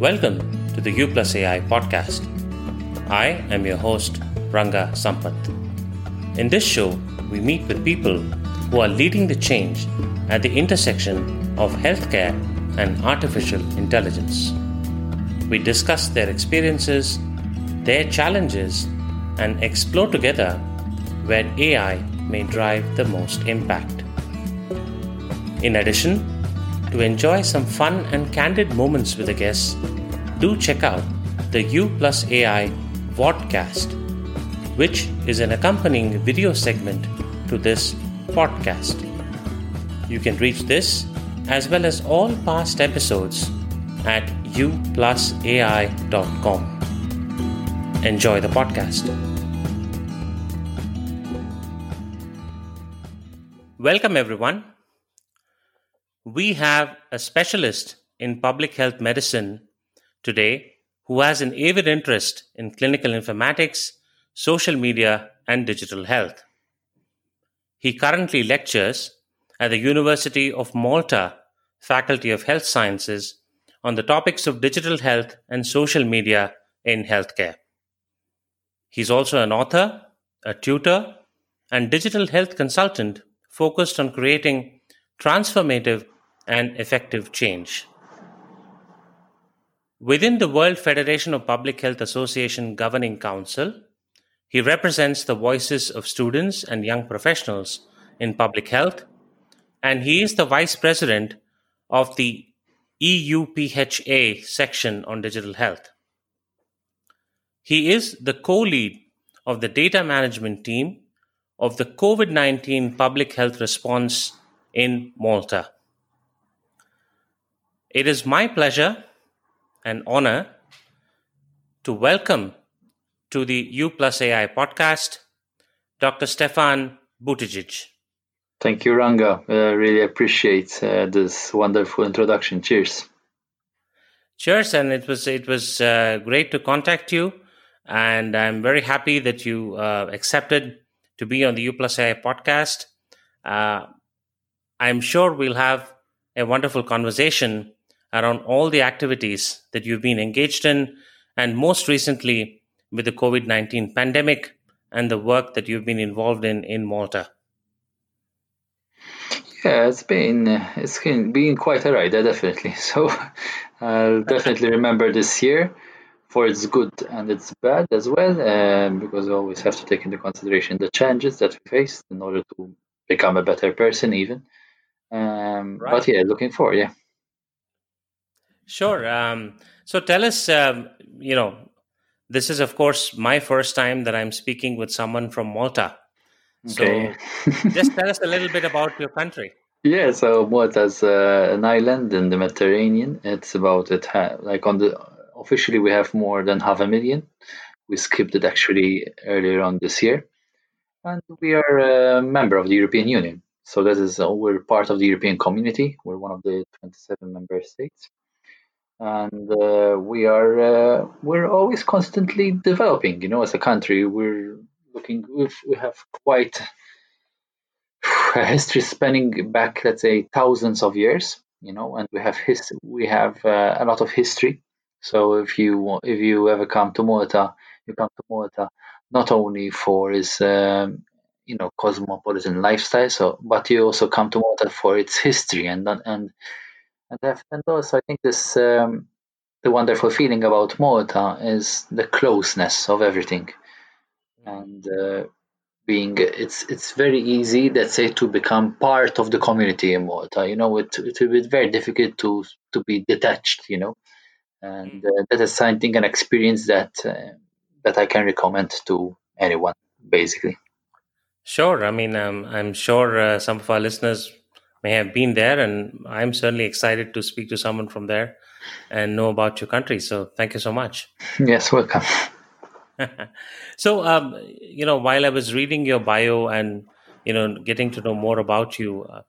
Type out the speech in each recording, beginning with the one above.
Welcome to the You Plus AI podcast. I am your host, Ranga Sampath. In this show, we meet with people who are leading the change at the intersection of healthcare and artificial intelligence. We discuss their experiences, their challenges, and explore together where AI may drive the most impact. In addition, to enjoy some fun and candid moments with the guests, do check out the You Plus AI Vodcast, which is an accompanying video segment to this podcast. You can reach this as well as all past episodes at youplusai.com. Enjoy the podcast. Welcome, everyone. We have a specialist in public health medicine today who has an avid interest in clinical informatics, social media, and digital health. He currently lectures at the University of Malta Faculty of Health Sciences on the topics of digital health and social media in healthcare. He's also an author, a tutor, and digital health consultant focused on creating transformative and effective change. Within the World Federation of Public Health Association Governing Council, he represents the voices of students and young professionals in public health, and he is the vice president of the EUPHA section on digital health. He is the co lead of the data management team of the COVID 19 public health response in Malta. It is my pleasure and honor to welcome to the You Plus AI podcast Dr. Stefan Buttigieg. Thank you, Ranga. I uh, really appreciate uh, this wonderful introduction. Cheers. Cheers, and it was it was uh, great to contact you, and I'm very happy that you uh, accepted to be on the U Plus AI podcast. Uh, I'm sure we'll have a wonderful conversation around all the activities that you've been engaged in, and most recently with the COVID 19 pandemic and the work that you've been involved in in Malta. Yeah, it's been it's been quite a ride, definitely. So I'll definitely remember this year for its good and its bad as well, um, because we always have to take into consideration the challenges that we faced in order to become a better person, even. Um, right. But yeah, looking forward, yeah. Sure. Um, so tell us, um, you know, this is, of course, my first time that I'm speaking with someone from Malta. Okay. So just tell us a little bit about your country. Yeah, so Malta is uh, an island in the Mediterranean. It's about it ha- like on the officially we have more than half a million. We skipped it actually earlier on this year, and we are a member of the European Union. So that is uh, we're part of the European Community. We're one of the 27 member states and uh, we are uh, we're always constantly developing you know as a country we're looking we've, we have quite a history spanning back let's say thousands of years you know and we have his we have uh, a lot of history. So if you if you ever come to Malta you come to Malta not only for its um, you know cosmopolitan lifestyle so but you also come to Malta for its history and and and, and also, I think this um, the wonderful feeling about Malta is the closeness of everything, and uh, being it's it's very easy, let's say, to become part of the community in Malta. You know, it it will be very difficult to to be detached. You know, and uh, that is something an experience that uh, that I can recommend to anyone, basically. Sure. I mean, um, I'm sure uh, some of our listeners may have been there, and I'm certainly excited to speak to someone from there and know about your country. So thank you so much. Yes, welcome. so, um, you know, while I was reading your bio and you know getting to know more about you, uh,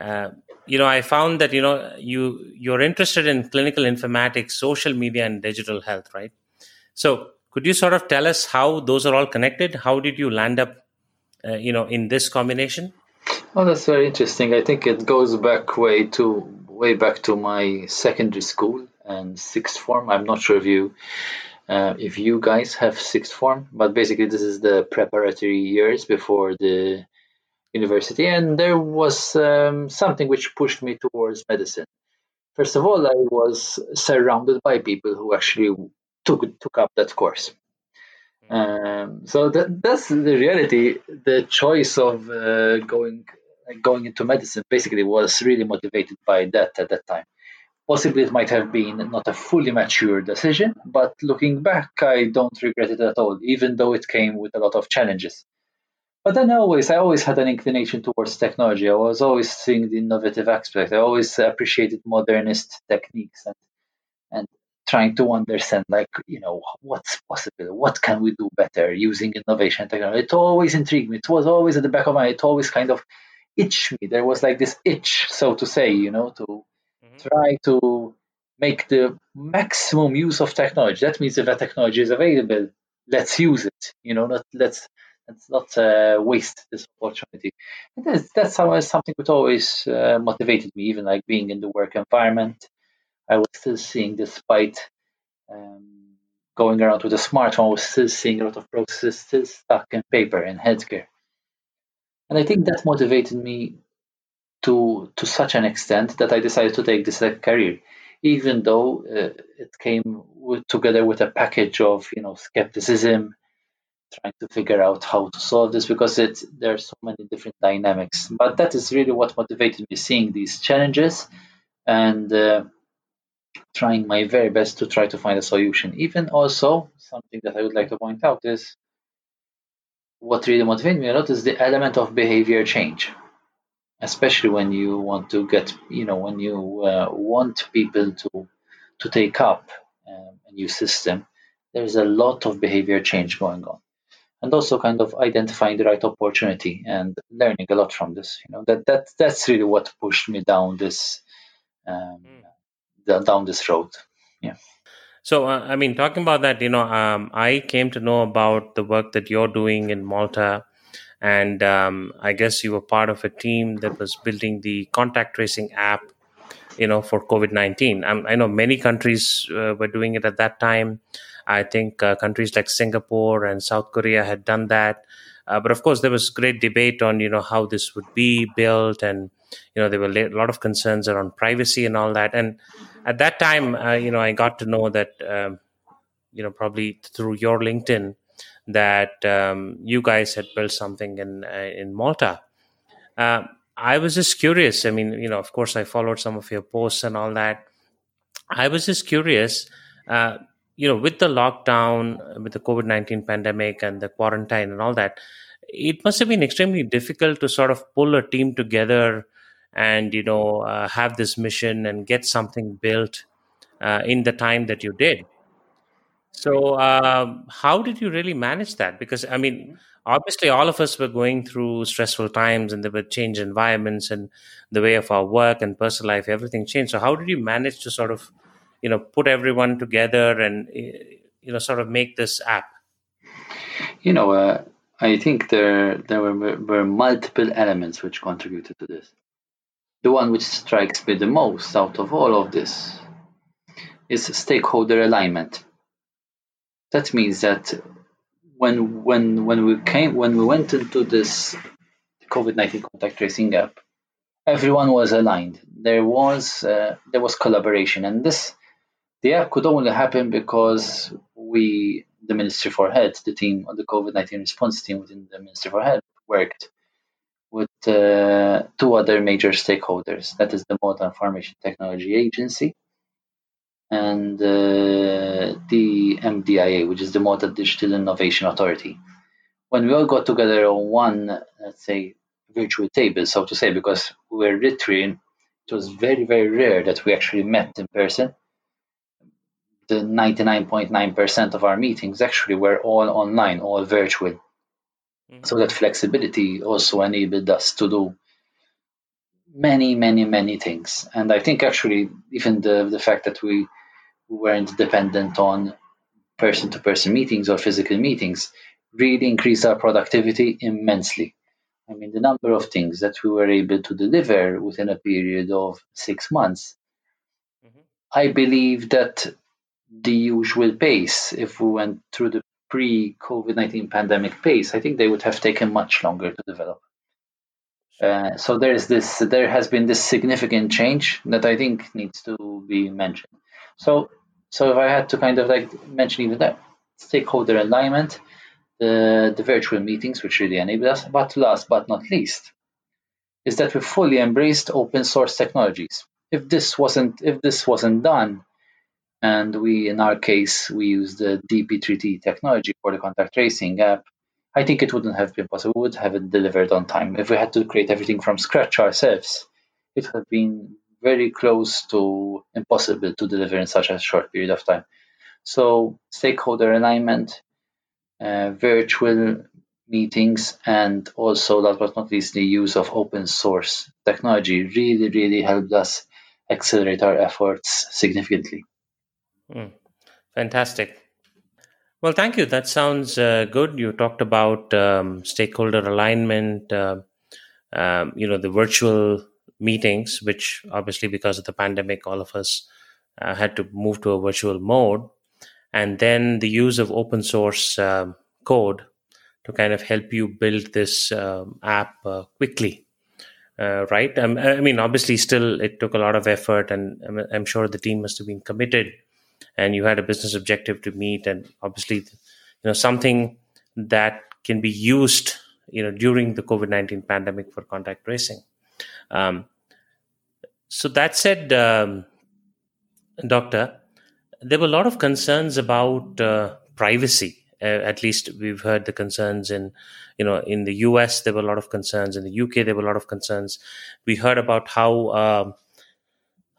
uh, you know, I found that you know you you're interested in clinical informatics, social media, and digital health, right? So, could you sort of tell us how those are all connected? How did you land up, uh, you know, in this combination? Oh, that's very interesting. I think it goes back way to way back to my secondary school. and sixth form. I'm not sure if you uh, if you guys have sixth form, but basically this is the preparatory years before the university, and there was um, something which pushed me towards medicine. First of all, I was surrounded by people who actually took took up that course. Um, so that that's the reality. The choice of uh, going going into medicine basically was really motivated by that at that time. Possibly it might have been not a fully mature decision, but looking back, I don't regret it at all, even though it came with a lot of challenges. But then I always, I always had an inclination towards technology. I was always seeing the innovative aspect. I always appreciated modernist techniques and trying to understand, like you know, what's possible, what can we do better using innovation technology. It always intrigued me. It was always at the back of my. It always kind of itched me. There was like this itch, so to say, you know, to mm-hmm. try to make the maximum use of technology. That means if a technology is available, let's use it. You know, not let's Let's not uh, waste this opportunity. And that's, that's how something that always uh, motivated me, even like being in the work environment. I was still seeing, despite um, going around with a smartphone, I was still seeing a lot of processes still stuck in paper in healthcare. And I think that motivated me to to such an extent that I decided to take this career, even though uh, it came with, together with a package of you know skepticism trying to figure out how to solve this because it there are so many different dynamics. But that is really what motivated me seeing these challenges and uh, trying my very best to try to find a solution. Even also something that I would like to point out is what really motivated me a lot is the element of behavior change especially when you want to get you know when you uh, want people to to take up um, a new system there's a lot of behavior change going on and also kind of identifying the right opportunity and learning a lot from this. You know that that that's really what pushed me down this um, mm. Down this road. Yeah. So uh, I mean, talking about that, you know, um, I came to know about the work that you're doing in Malta, and um, I guess you were part of a team that was building the contact tracing app. You know, for COVID nineteen, I know many countries uh, were doing it at that time. I think uh, countries like Singapore and South Korea had done that. Uh, but of course, there was great debate on you know how this would be built, and you know there were a lot of concerns around privacy and all that. And at that time, uh, you know, I got to know that um, you know probably through your LinkedIn that um, you guys had built something in uh, in Malta. Uh, I was just curious. I mean, you know, of course, I followed some of your posts and all that. I was just curious. Uh, you know, with the lockdown, with the COVID 19 pandemic and the quarantine and all that, it must have been extremely difficult to sort of pull a team together and, you know, uh, have this mission and get something built uh, in the time that you did. So, um, how did you really manage that? Because, I mean, obviously, all of us were going through stressful times and there were changed environments and the way of our work and personal life, everything changed. So, how did you manage to sort of you know put everyone together and eh, you know sort of make this app you know uh, i think there there were, were multiple elements which contributed to this the one which strikes me the most out of all of this is stakeholder alignment. That means that when when when we came when we went into this covid-19 contact tracing app everyone was aligned. There was uh, there was collaboration and this the app could only happen because we, the Ministry for Health, the team the COVID 19 response team within the Ministry for Health, worked with uh, two other major stakeholders that is the Malta Information Technology Agency and uh, the MDIA, which is the Malta Digital Innovation Authority. When we all got together on one, let's say, virtual table, so to say, because we were literally, it was very, very rare that we actually met in person the 99.9% of our meetings actually were all online, all virtual. Mm-hmm. So that flexibility also enabled us to do many, many, many things. And I think actually even the the fact that we weren't dependent on person to person meetings or physical meetings really increased our productivity immensely. I mean, the number of things that we were able to deliver within a period of six months I believe that the usual pace, if we went through the pre COVID 19 pandemic pace, I think they would have taken much longer to develop. Uh, so there's this, there has been this significant change that I think needs to be mentioned. So, so if I had to kind of like mention even that stakeholder alignment, the the virtual meetings, which really enable us, but last but not least, is that we fully embraced open source technologies. If this wasn't if this wasn't done, and we in our case we used the DP3T technology for the contact tracing app, I think it wouldn't have been possible. We would have it delivered on time. If we had to create everything from scratch ourselves, it would have been very close to impossible to deliver in such a short period of time. So stakeholder alignment, uh, virtual meetings and also last but not least the use of open source technology really really helped us accelerate our efforts significantly mm, fantastic. Well thank you. That sounds uh, good. You talked about um, stakeholder alignment uh, um, you know the virtual meetings which obviously because of the pandemic all of us uh, had to move to a virtual mode. And then the use of open source um, code to kind of help you build this um, app uh, quickly. Uh, right? Um, I mean, obviously, still it took a lot of effort, and I'm, I'm, sure the team must have been committed, and you had a business objective to meet, and obviously, you know, something that can be used, you know, during the COVID nineteen pandemic for contact tracing. Um, so that said, um, doctor, there were a lot of concerns about uh, privacy. Uh, at least we've heard the concerns in you know in the us there were a lot of concerns. In the uk there were a lot of concerns. We heard about how um,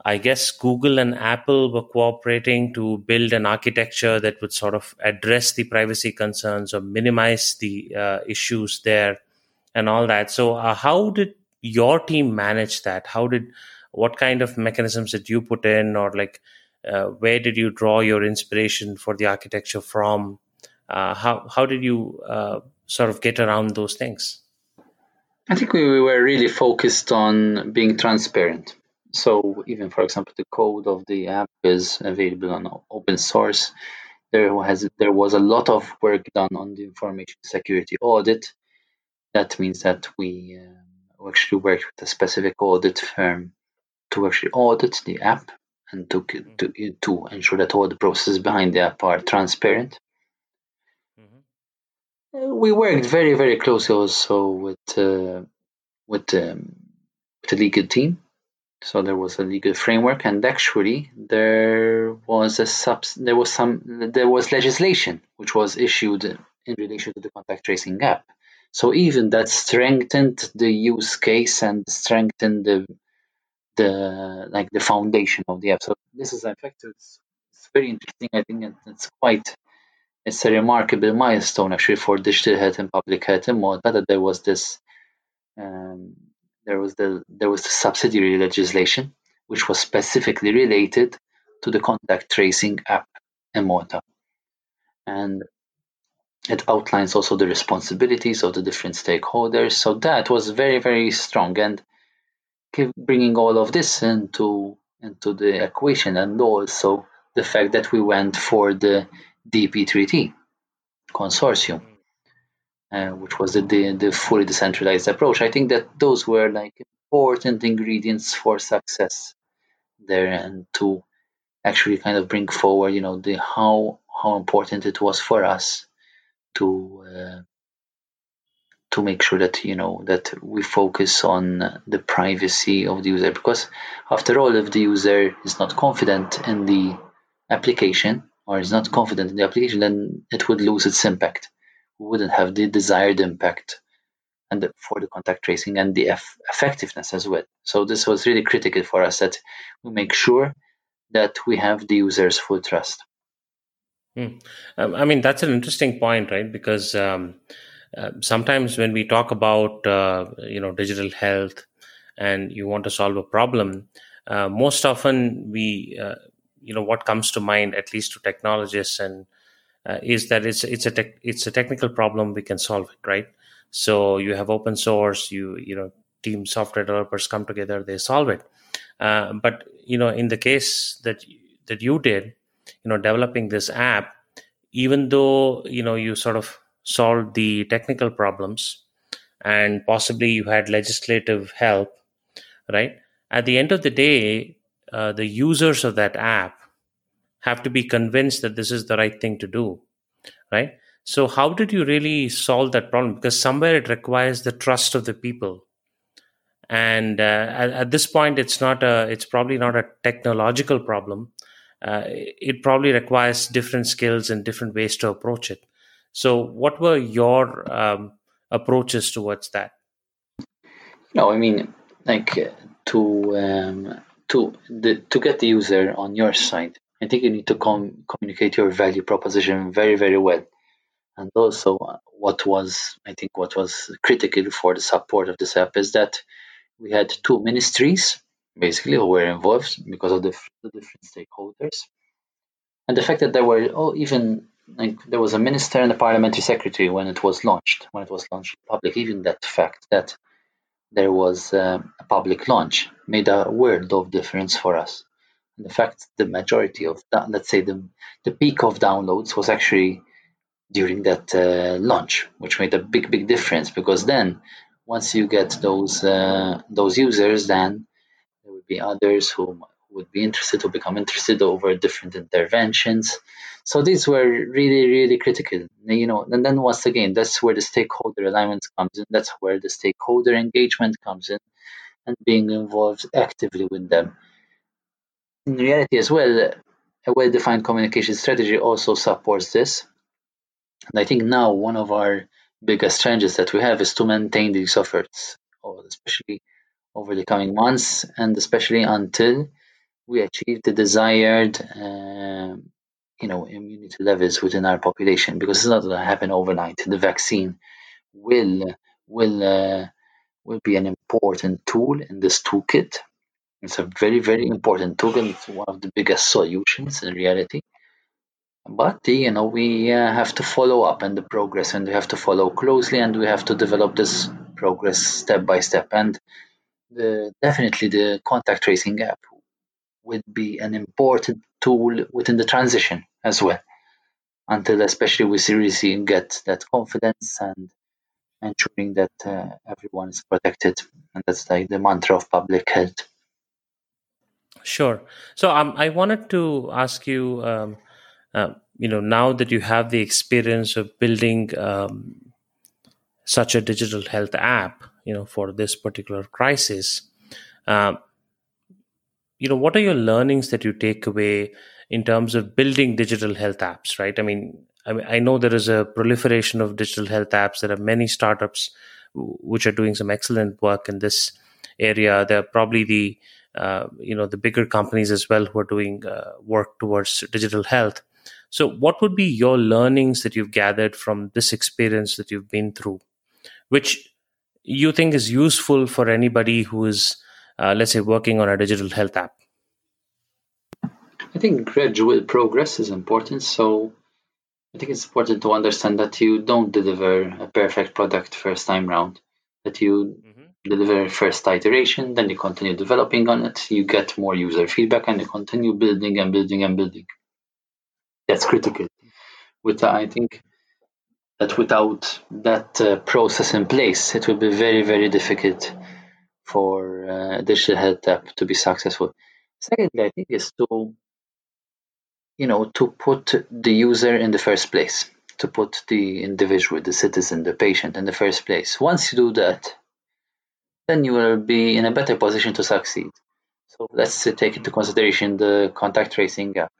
i guess google and apple were cooperating to build an architecture that would sort of address the privacy concerns or minimize the uh, issues there and all that so uh, how did your team manage that how did what kind of mechanisms did you put in or like uh, where did you draw your inspiration for the architecture from uh, how how did you uh, sort of get around those things? I think we were really focused on being transparent. So even for example, the code of the app is available on open source. There has there was a lot of work done on the information security audit. That means that we uh, actually worked with a specific audit firm to actually audit the app and to, to, to ensure that all the processes behind the app are transparent we worked very very closely also with uh, with um, with the legal team. So there was a legal framework, and actually there was a sub there was some there was legislation which was issued in relation to the contact tracing app. So even that strengthened the use case and strengthened the the like the foundation of the app. So this is in fact it's, it's very interesting. I think it's quite it's a remarkable milestone actually for digital health and public health in Malta that there was this um, there was the there was the subsidiary legislation which was specifically related to the contact tracing app in Malta. And it outlines also the responsibilities of the different stakeholders. So that was very, very strong. And bringing all of this into into the equation, and also the fact that we went for the DP3T consortium, uh, which was the, the, the fully decentralized approach. I think that those were like important ingredients for success there, and to actually kind of bring forward, you know, the how how important it was for us to uh, to make sure that you know that we focus on the privacy of the user because after all if the user is not confident in the application or is not confident in the application, then it would lose its impact. Wouldn't have the desired impact and the, for the contact tracing and the eff- effectiveness as well. So this was really critical for us that we make sure that we have the user's full trust. Hmm. Um, I mean, that's an interesting point, right? Because um, uh, sometimes when we talk about uh, you know digital health and you want to solve a problem, uh, most often we uh, you know what comes to mind at least to technologists and uh, is that it's it's a tech, it's a technical problem we can solve it right so you have open source you you know team software developers come together they solve it uh, but you know in the case that that you did, you know, developing this app, even though you know you sort of solved the technical problems and possibly you had legislative help, right? At the end of the day, uh, the users of that app have to be convinced that this is the right thing to do, right? So, how did you really solve that problem? Because somewhere it requires the trust of the people, and uh, at, at, this point, it's not a, it's probably not a technological problem. Uh, it probably requires different skills and different ways to approach it. So, what were your um, approaches towards that? No, I mean, like to um, to the, to get the user on your side, I think you need to com- communicate your value proposition very very well, and also uh, what was I think what was critical for the support of this app is that we had two ministries basically who were involved because of the, the different stakeholders, and the fact that there were oh even like there was a minister and a parliamentary secretary when it was launched, when it was launched public. Even that fact that there was uh, a public launch made a world of difference for us. The fact the majority of that, let's say the the peak of downloads was actually during that uh, launch, which made a big big difference because then once you get those uh, those users, then there would be others who would be interested to become interested over different interventions. So these were really, really critical. You know, and then once again, that's where the stakeholder alignment comes in. That's where the stakeholder engagement comes in, and being involved actively with them. In reality, as well, a well-defined communication strategy also supports this. And I think now one of our biggest challenges that we have is to maintain these efforts, especially over the coming months, and especially until we achieve the desired uh, you know immunity levels within our population because it's not going to happen overnight the vaccine will will uh, will be an important tool in this toolkit it's a very very important tool and it's one of the biggest solutions in reality. But you know we uh, have to follow up and the progress and we have to follow closely and we have to develop this progress step by step. And the, definitely the contact tracing app would be an important tool within the transition as well. Until especially we seriously get that confidence and ensuring that uh, everyone is protected. And that's like the mantra of public health sure. So um, i wanted to ask you um, uh, you know now that you have the experience of building um, such a digital health app you know for this particular crisis um, you know what are your learnings that you take away in terms of building digital health apps right? I mean I, mean, I know there is a proliferation of digital health apps. There are many startups which are doing some excellent work in this area. They're probably the uh, you know the bigger companies as well who are doing uh, work towards digital health so what would be your learnings that you've gathered from this experience that you've been through which you think is useful for anybody who is uh, let's say, working on a digital health app? I think gradual progress is important. So I think it's important to understand that you don't deliver a perfect product first time round, that you mm-hmm. Deliver first iteration, then you continue developing on it, you get more user feedback, and you continue building and building and building. That's critical. With I think that without that uh, process in place, it will be very, very difficult for uh, digital health app to be successful. Secondly, I think is to you know to put the user in the first place, to put the individual, the citizen, the patient in the first place. Once you do that, then you will be in a better position to succeed. So let's take into consideration the contact tracing app.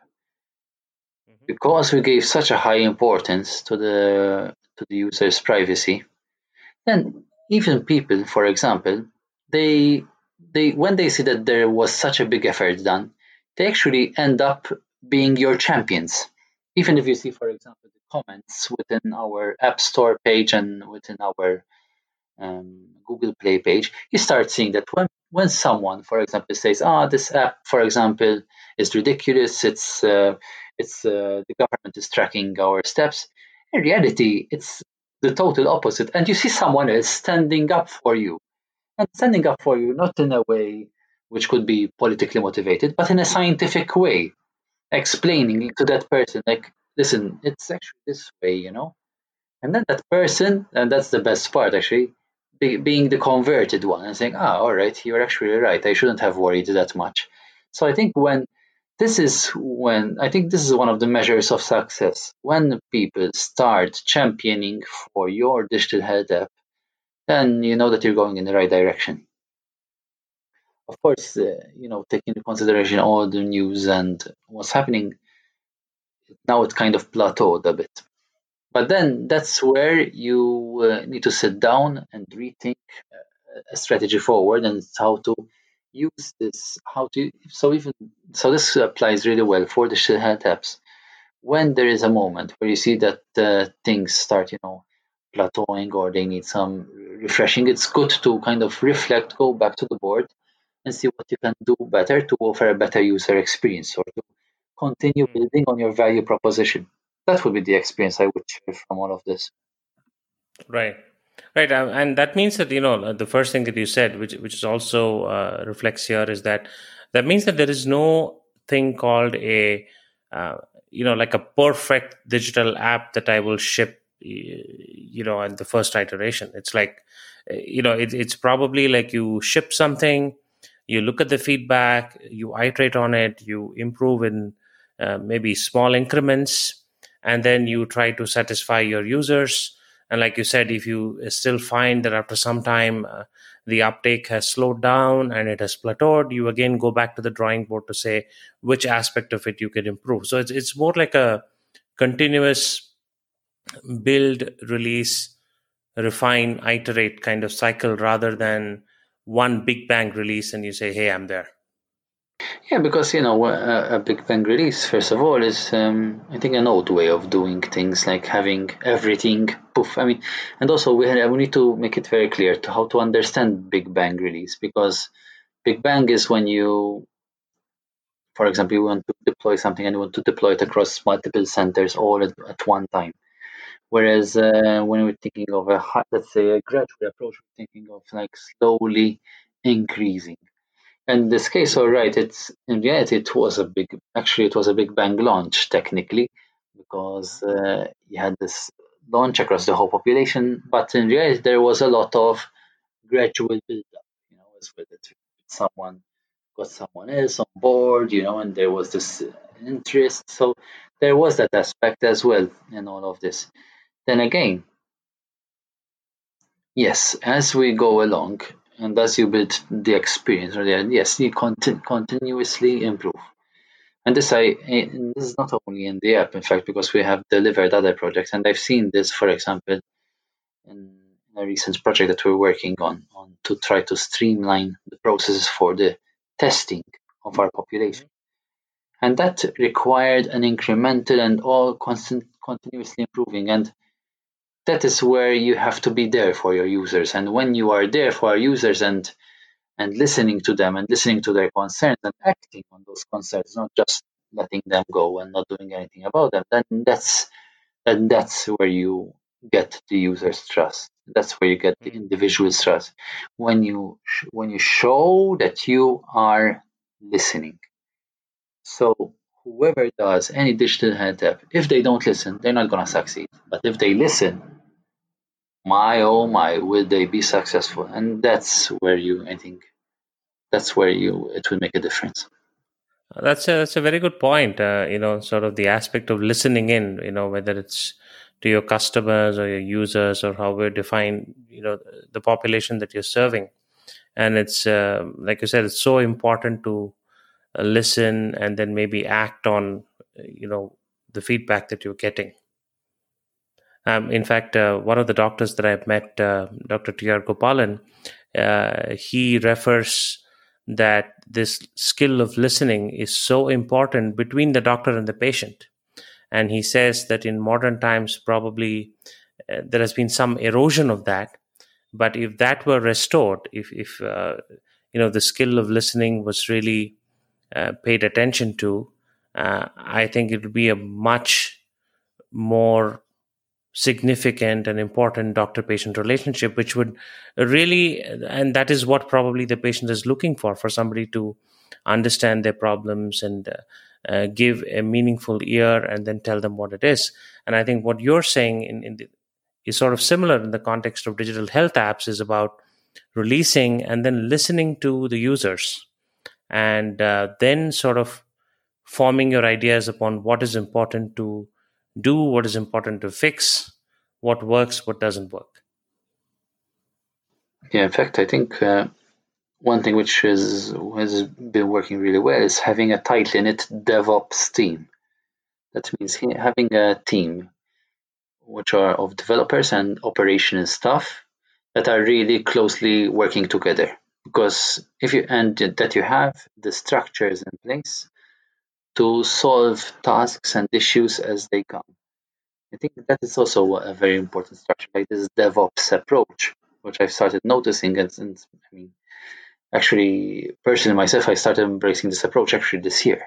Mm-hmm. Because we gave such a high importance to the to the user's privacy, then even people, for example, they they when they see that there was such a big effort done, they actually end up being your champions. Even if you see, for example, the comments within our App Store page and within our um, Google Play page, you start seeing that when when someone, for example, says, "Ah, oh, this app, for example, is ridiculous. It's uh, it's uh, the government is tracking our steps." In reality, it's the total opposite, and you see someone else standing up for you and standing up for you, not in a way which could be politically motivated, but in a scientific way. explaining to that person, like, listen, it's actually this way, you know? And then that person, and that's the best part actually, be, being the converted one and saying, ah, all right, you're actually right. I shouldn't have worried that much. So I think when this is when I think this is one of the measures of success. When people start championing for your digital health app, then you know that you're going in the right direction. Of course, uh, you know, taking into consideration all the news and what's happening, now it kind of plateaued a bit. But then that's where you uh, need to sit down and rethink uh, a strategy forward and how to use this, how to, so even, so this applies really well for the health apps. When there is a moment where you see that uh, things start, you know, plateauing or they need some refreshing, it's good to kind of reflect, go back to the board and see what you can do better to offer a better user experience or to continue hmm. building on your value proposition that would be the experience I would share from all of this. Right, right, um, and that means that you know the first thing that you said, which which is also uh, reflects here, is that that means that there is no thing called a uh, you know like a perfect digital app that I will ship you know in the first iteration. It's like you know it, it's probably like you ship something, you look at the feedback, you iterate on it, you improve in uh, maybe small increments and then you try to satisfy your users. And like you said if you still find that after some time uh, the uptake has slowed down and it has plateaued you again go back to the drawing board to say which aspect of it you can improve. So it's, it's more like a continuous build release refine iterate kind of cycle rather than one big bang release and you say hey i'm there yeah, because you know a, a Big Bang release, first of all, is um, I think an old way of doing things, like having everything poof. I mean, and also we have, we need to make it very clear to how to understand Big Bang release because Big Bang is when you, for example, you want to deploy something and you want to deploy it across multiple centers all at, at one time. Whereas uh, when we're thinking of a let's say a gradual approach, we're thinking of like slowly increasing in this case, all right, it's in reality it was a big actually it was a big bang launch technically because uh, you had this launch across the whole population, but in reality there was a lot of gradual build up. You know, as with it, someone got someone else on board, you know, and there was this interest. So there was that aspect as well in all of this. Then again, yes, as we go along, and as you build the experience or the yes you continu- continuously improve. And this i this is not only in the app in fact because we have delivered other projects and i've seen this for example in a recent project that we're working on on to try to streamline the processes for the testing of our population. And that required an incremental and all constant continuously improving. And that is where you have to be there for your users. And when you are there for our users and and listening to them and listening to their concerns and acting on those concerns not just letting them go and not doing anything about them then that's then that's where you get the user's trust. That's where you get the mm. individual's trust. When you when you show that you are listening. So whoever does any digital health app, if they don't listen, they're not going to succeed. But if they listen, my oh my, will they be successful? And that's where you, I think, that's where you it will make a difference. That's a that's a very good point. Uh, you know, sort of the aspect of listening in. You know, whether it's to your customers or your users or how we define you know the population that you're serving, and it's uh, like you said, it's so important to uh, listen and then maybe act on you know the feedback that you're getting. Um, in fact uh, one of the doctors that i've met uh, dr tr gopalan uh, he refers that this skill of listening is so important between the doctor and the patient. And he says that in modern times probably uh, there has been some erosion of that. But if that were restored if if uh, you know the skill of listening was really uh, paid attention to, uh, I think it would be a much more significant and important doctor patient relationship, which would really, and that is what probably the patient is looking for, for somebody to understand their problems and uh, uh, give a meaningful ear and then tell them what it is. And I think what you're saying in, in the, is sort of similar in the context of digital health apps is about releasing and then listening to the users and uh, then sort of forming your ideas upon what is important to do, what is important to fix, what works, what doesn't work. Yeah, in fact, I think uh, one thing which is, has been working really well is having a tightly knit DevOps team. That means having a team which are of developers and operational staff that are really closely working together. Because if you and that you have the structures in place to solve tasks and issues as they come. I think that is also a very important structure, like this DevOps approach, which I've started noticing. And, and I mean, actually, personally myself, I started embracing this approach actually this year,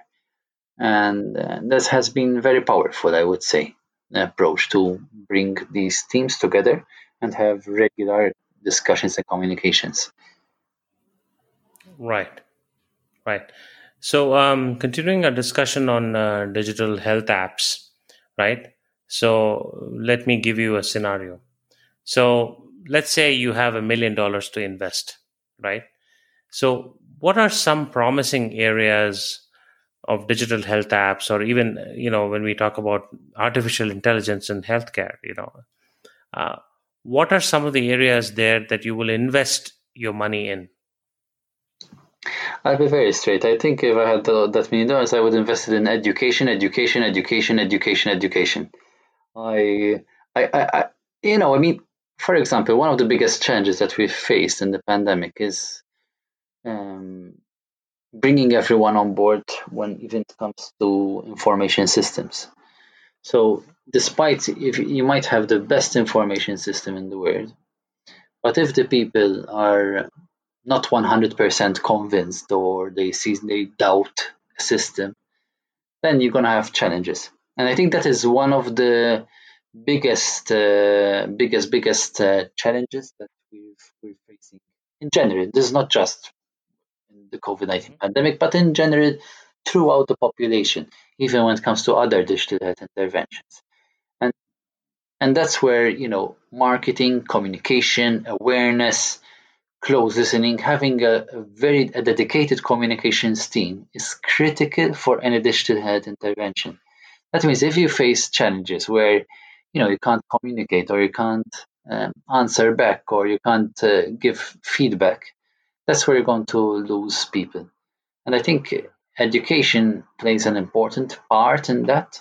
and uh, that has been very powerful. I would say approach to bring these teams together and have regular discussions and communications. Right, right. So, um, continuing our discussion on uh, digital health apps, right? So, let me give you a scenario. So, let's say you have a million dollars to invest, right? So, what are some promising areas of digital health apps, or even you know when we talk about artificial intelligence in healthcare, you know, uh, what are some of the areas there that you will invest your money in? I'll be very straight. I think if I had the, that many dollars, I would invest it in education, education, education, education, education. I, I, I, you know, I mean, for example, one of the biggest challenges that we've faced in the pandemic is um, bringing everyone on board when even it comes to information systems. So, despite if you might have the best information system in the world, but if the people are not 100% convinced or they see they doubt a system, then you're going to have challenges. And I think that is one of the biggest, uh, biggest, biggest uh, challenges that we've, we're facing in general. This is not just the COVID 19 mm-hmm. pandemic, but in general throughout the population, even when it comes to other digital health interventions. And, and that's where, you know, marketing, communication, awareness, close listening, having a, a very a dedicated communications team is critical for any digital health intervention. That means if you face challenges where you know you can't communicate or you can't um, answer back or you can't uh, give feedback, that's where you're going to lose people. And I think education plays an important part in that,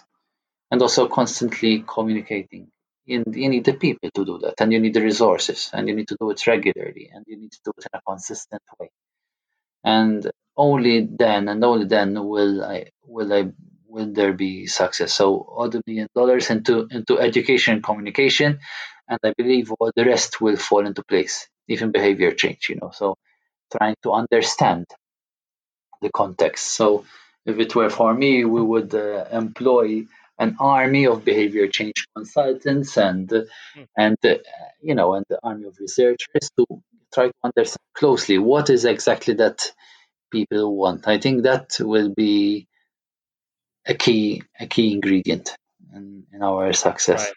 and also constantly communicating you, you need the people to do that and you need the resources and you need to do it regularly and you need to do it in a consistent way. And only then and only then will i will i will there be success. So all the million dollars into into education and communication and i believe all the rest will fall into place even behavior change you know. So trying to understand the context. So if it were for me we would uh, employ an army of behavior change consultants and mm. and uh, you know and the army of researchers to try to understand closely what is exactly that people want. I think that will be a key a key ingredient in, in our success. Right.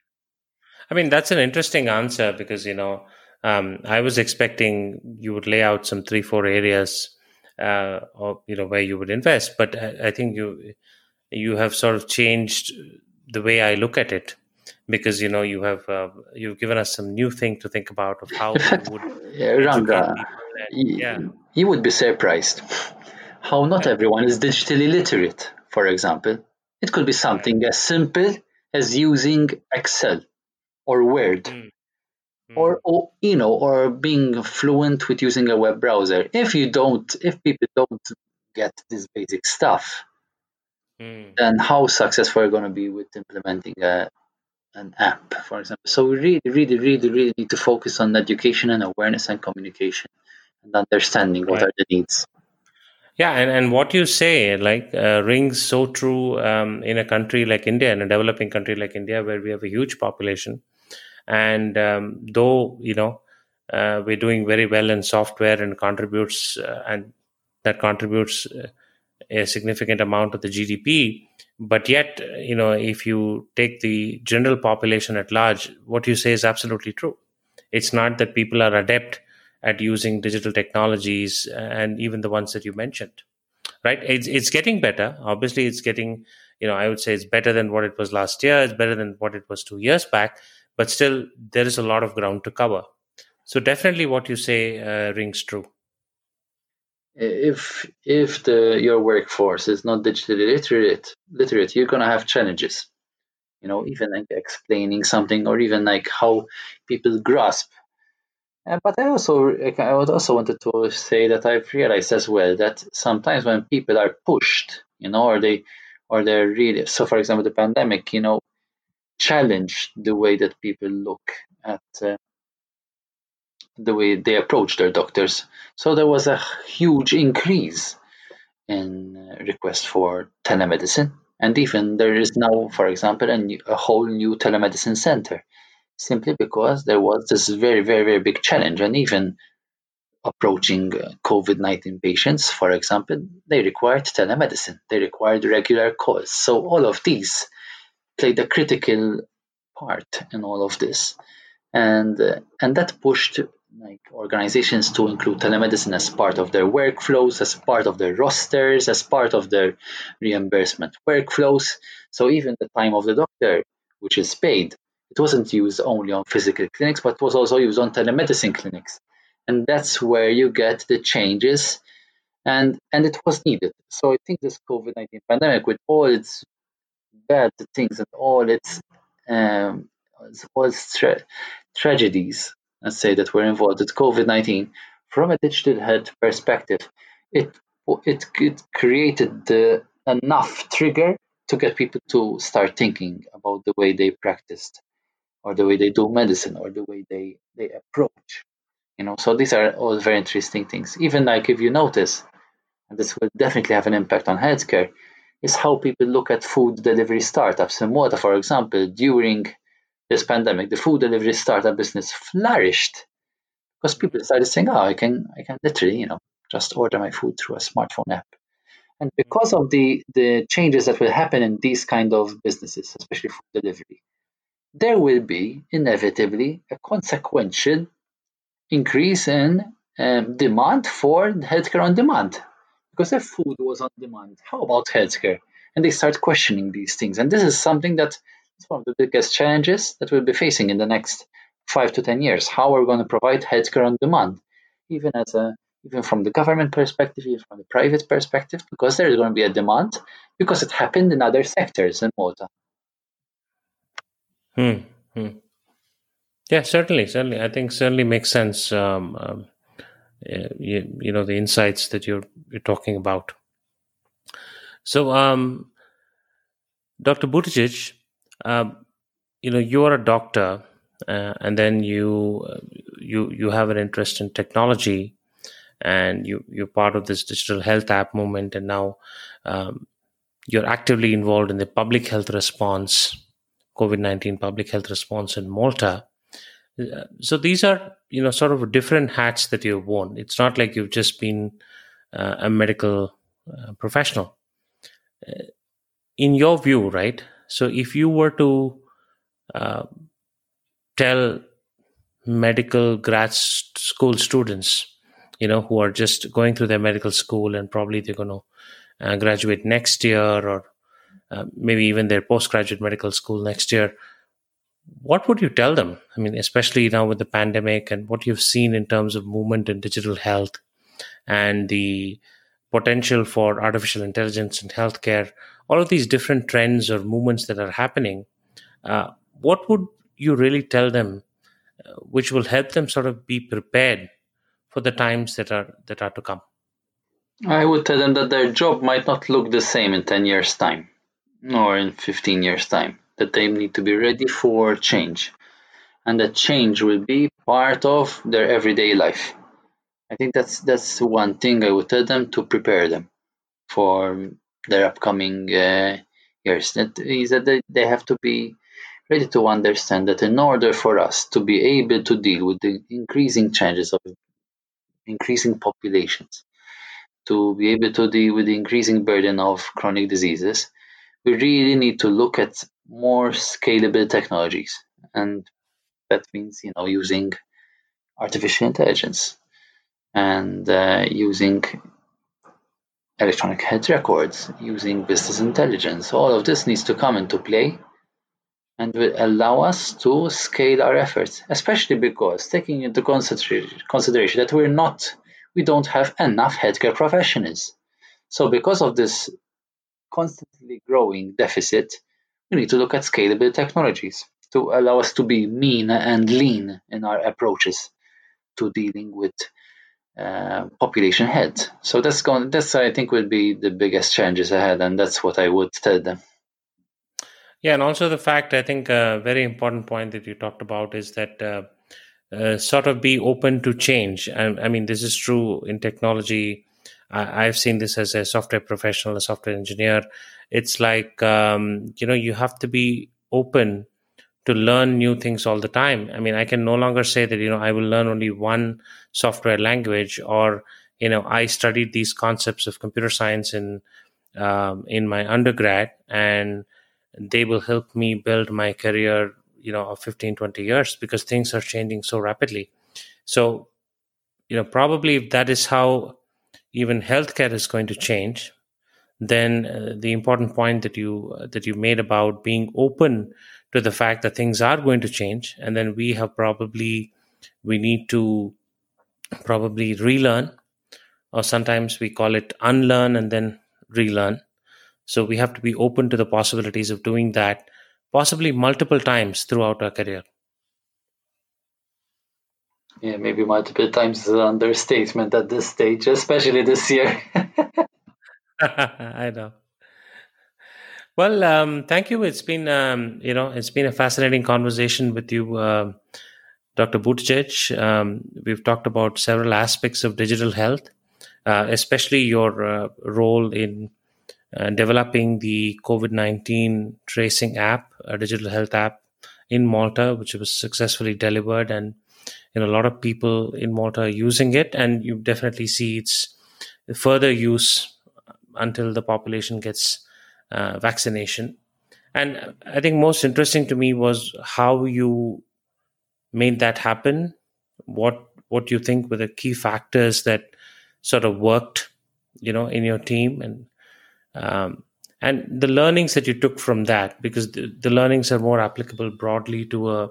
I mean that's an interesting answer because you know um, I was expecting you would lay out some three four areas uh, or you know where you would invest, but I, I think you you have sort of changed the way I look at it because you know you have uh, you've given us some new thing to think about of how would yeah, Ranga, yeah. you would be surprised how not everyone is digitally literate for example. It could be something as simple as using excel or word mm. Mm. Or, or you know or being fluent with using a web browser. If you don't if people don't get this basic stuff mm. then how successful are going to be with implementing a, an app, for example. So we really, really, really, really need to focus on education and awareness and communication and understanding what right. are the needs. Yeah, and, and what you say like uh, rings so true um, in a country like India, in a developing country like India, where we have a huge population, and um, though you know uh, we're doing very well in software and contributes uh, and that contributes uh, a significant amount of the GDP. But yet, you know, if you take the general population at large, what you say is absolutely true. It's not that people are adept at using digital technologies and even the ones that you mentioned right? It's, it's getting better. Obviously it's getting you know i would say it's better than what it was last year. It's better than what it was two years back. But still there is a lot of ground to cover. So definitely what you say uh, rings true if if the your workforce is not digitally literate literate you're going to have challenges you know even like explaining something or even like how people grasp uh, but I also I also wanted to say that I've realized as well that sometimes when people are pushed, you know, or they or they're really so. For example, the pandemic, you know, challenged the way that people look at uh, the way they approach their doctors. So there was a huge increase in uh, requests for telemedicine, and even there is now, for example, a, new, a whole new telemedicine center simply because there was this very, very, very big challenge. And even approaching uh, COVID 19 patients, for example, they required telemedicine, they required regular calls. So, all of these played a critical part in all of this. And, uh, and that pushed like organizations to include telemedicine as part of their workflows, as part of their rosters, as part of their reimbursement workflows. So even the time of the doctor, which is paid, it wasn't used only on physical clinics, but was also used on telemedicine clinics. And that's where you get the changes and and it was needed. So I think this COVID nineteen pandemic, with all its bad things and all its um, all its tra- tragedies, let's say that were involved with COVID nineteen, from a digital health perspective, it it, it created the enough trigger to get people to start thinking about the way they practiced or the way they do medicine or the way they they approach you know. So these are all very interesting things. Even like if you notice and this will definitely have an impact on healthcare is how people look at food delivery startups. In Malta for example during this pandemic the food delivery startup business flourished because people started saying oh i can i can literally you know just order my food through a smartphone app and because of the the changes that will happen in these kind of businesses especially food delivery there will be inevitably a consequential increase in um, demand for healthcare on demand. Because if food was on demand, how about healthcare? And they start questioning these things. And this is something that is one of the biggest challenges that we'll be facing in the next five to ten years. How are we going to provide healthcare on demand, even as a even from the government perspective, even from the private perspective, because there is going to be a demand because it happened in other sectors in Malta. Hmm. hmm. Yeah, certainly, certainly. I think certainly makes sense. Um, um, you, you, know the insights that you're you're talking about. So, um, Dr. Buttigieg, um, you know you are a doctor, uh, and then you uh, you you have an interest in technology, and you you're part of this digital health app movement, and now um, you're actively involved in the public health response COVID 19 public health response in Malta. Uh, so these are, you know, sort of different hats that you've worn. It's not like you've just been uh, a medical uh, professional. Uh, in your view, right? So if you were to uh, tell medical grad school students, you know, who are just going through their medical school and probably they're going to uh, graduate next year or uh, maybe even their postgraduate medical school next year what would you tell them? I mean especially now with the pandemic and what you've seen in terms of movement in digital health and the potential for artificial intelligence in healthcare all of these different trends or movements that are happening uh, what would you really tell them uh, which will help them sort of be prepared for the times that are that are to come i would tell them that their job might not look the same in 10 years time or in 15 years' time, that they need to be ready for change. And that change will be part of their everyday life. I think that's that's one thing I would tell them to prepare them for their upcoming uh, years. That is that they, they have to be ready to understand that in order for us to be able to deal with the increasing changes of increasing populations, to be able to deal with the increasing burden of chronic diseases, we really need to look at more scalable technologies. And that means, you know, using artificial intelligence and uh, using electronic health records, using business intelligence. All of this needs to come into play and will allow us to scale our efforts, especially because taking into consideration that we're not, we don't have enough healthcare professionals. So, because of this constantly growing deficit, we need to look at scalable technologies to allow us to be mean and lean in our approaches to dealing with uh, population health. So that's going. That's I think will be the biggest challenges ahead, and that's what I would tell them. Yeah, and also the fact I think a very important point that you talked about is that uh, uh, sort of be open to change. I, I, mean, this is true in technology. I, have seen this as a software professional, a software engineer. It's like um, you know you have to be open to learn new things all the time. I mean, I can no longer say that, you know, I will learn only one software language or, you know, I studied these concepts of computer science in, um, in my undergrad and they will help me build my career, you know, of 15, 20 years because things are changing so rapidly. So, you know, probably if that is how even healthcare is going to change, then uh, the important point that you uh, that you made about being open to the fact that things are going to change and then we have probably we need to probably relearn or sometimes we call it unlearn and then relearn. So we have to be open to the possibilities of doing that possibly multiple times throughout our career. Yeah maybe multiple times is an understatement at this stage especially this year. I know well, um, thank you. It's been um, you know it's been a fascinating conversation with you, uh, Dr. Buttigieg. Um, we've talked about several aspects of digital health, uh, especially your uh, role in uh, developing the COVID nineteen tracing app, a digital health app in Malta, which was successfully delivered, and you know a lot of people in Malta are using it, and you definitely see its further use until the population gets uh, vaccination. And I think most interesting to me was how you made that happen. What what you think were the key factors that sort of worked, you know, in your team, and um, and the learnings that you took from that, because the, the learnings are more applicable broadly to a,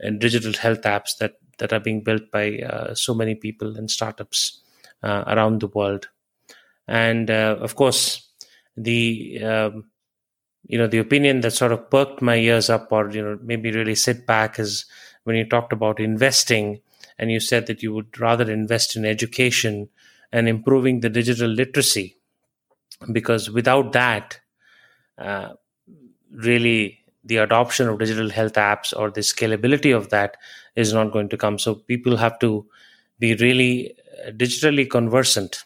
a, digital health apps that that are being built by uh, so many people and startups uh, around the world. And uh, of course, the um, you know the opinion that sort of perked my ears up or you know maybe really sit back is when you talked about investing and you said that you would rather invest in education and improving the digital literacy because without that uh, really the adoption of digital health apps or the scalability of that is not going to come. So people have to be really uh, digitally conversant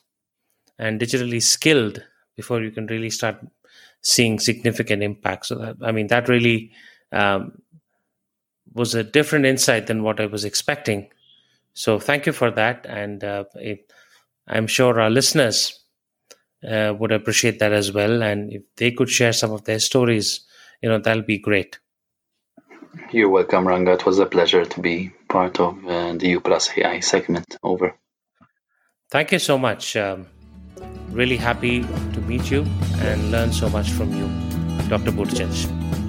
and digitally skilled before you can really start seeing significant impact. So that, I mean, that really um, was a different insight than what I was expecting. So thank you for that, and uh, it, I'm sure our listeners uh, would appreciate that as well. And if they could share some of their stories, you know, that'll be great. You're welcome, Ranga. It was a pleasure to be part of uh, the You Plus AI segment. Over. Thank you so much. Um, Really happy to meet you and learn so much from you, Dr. Buttigieg.